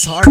us hard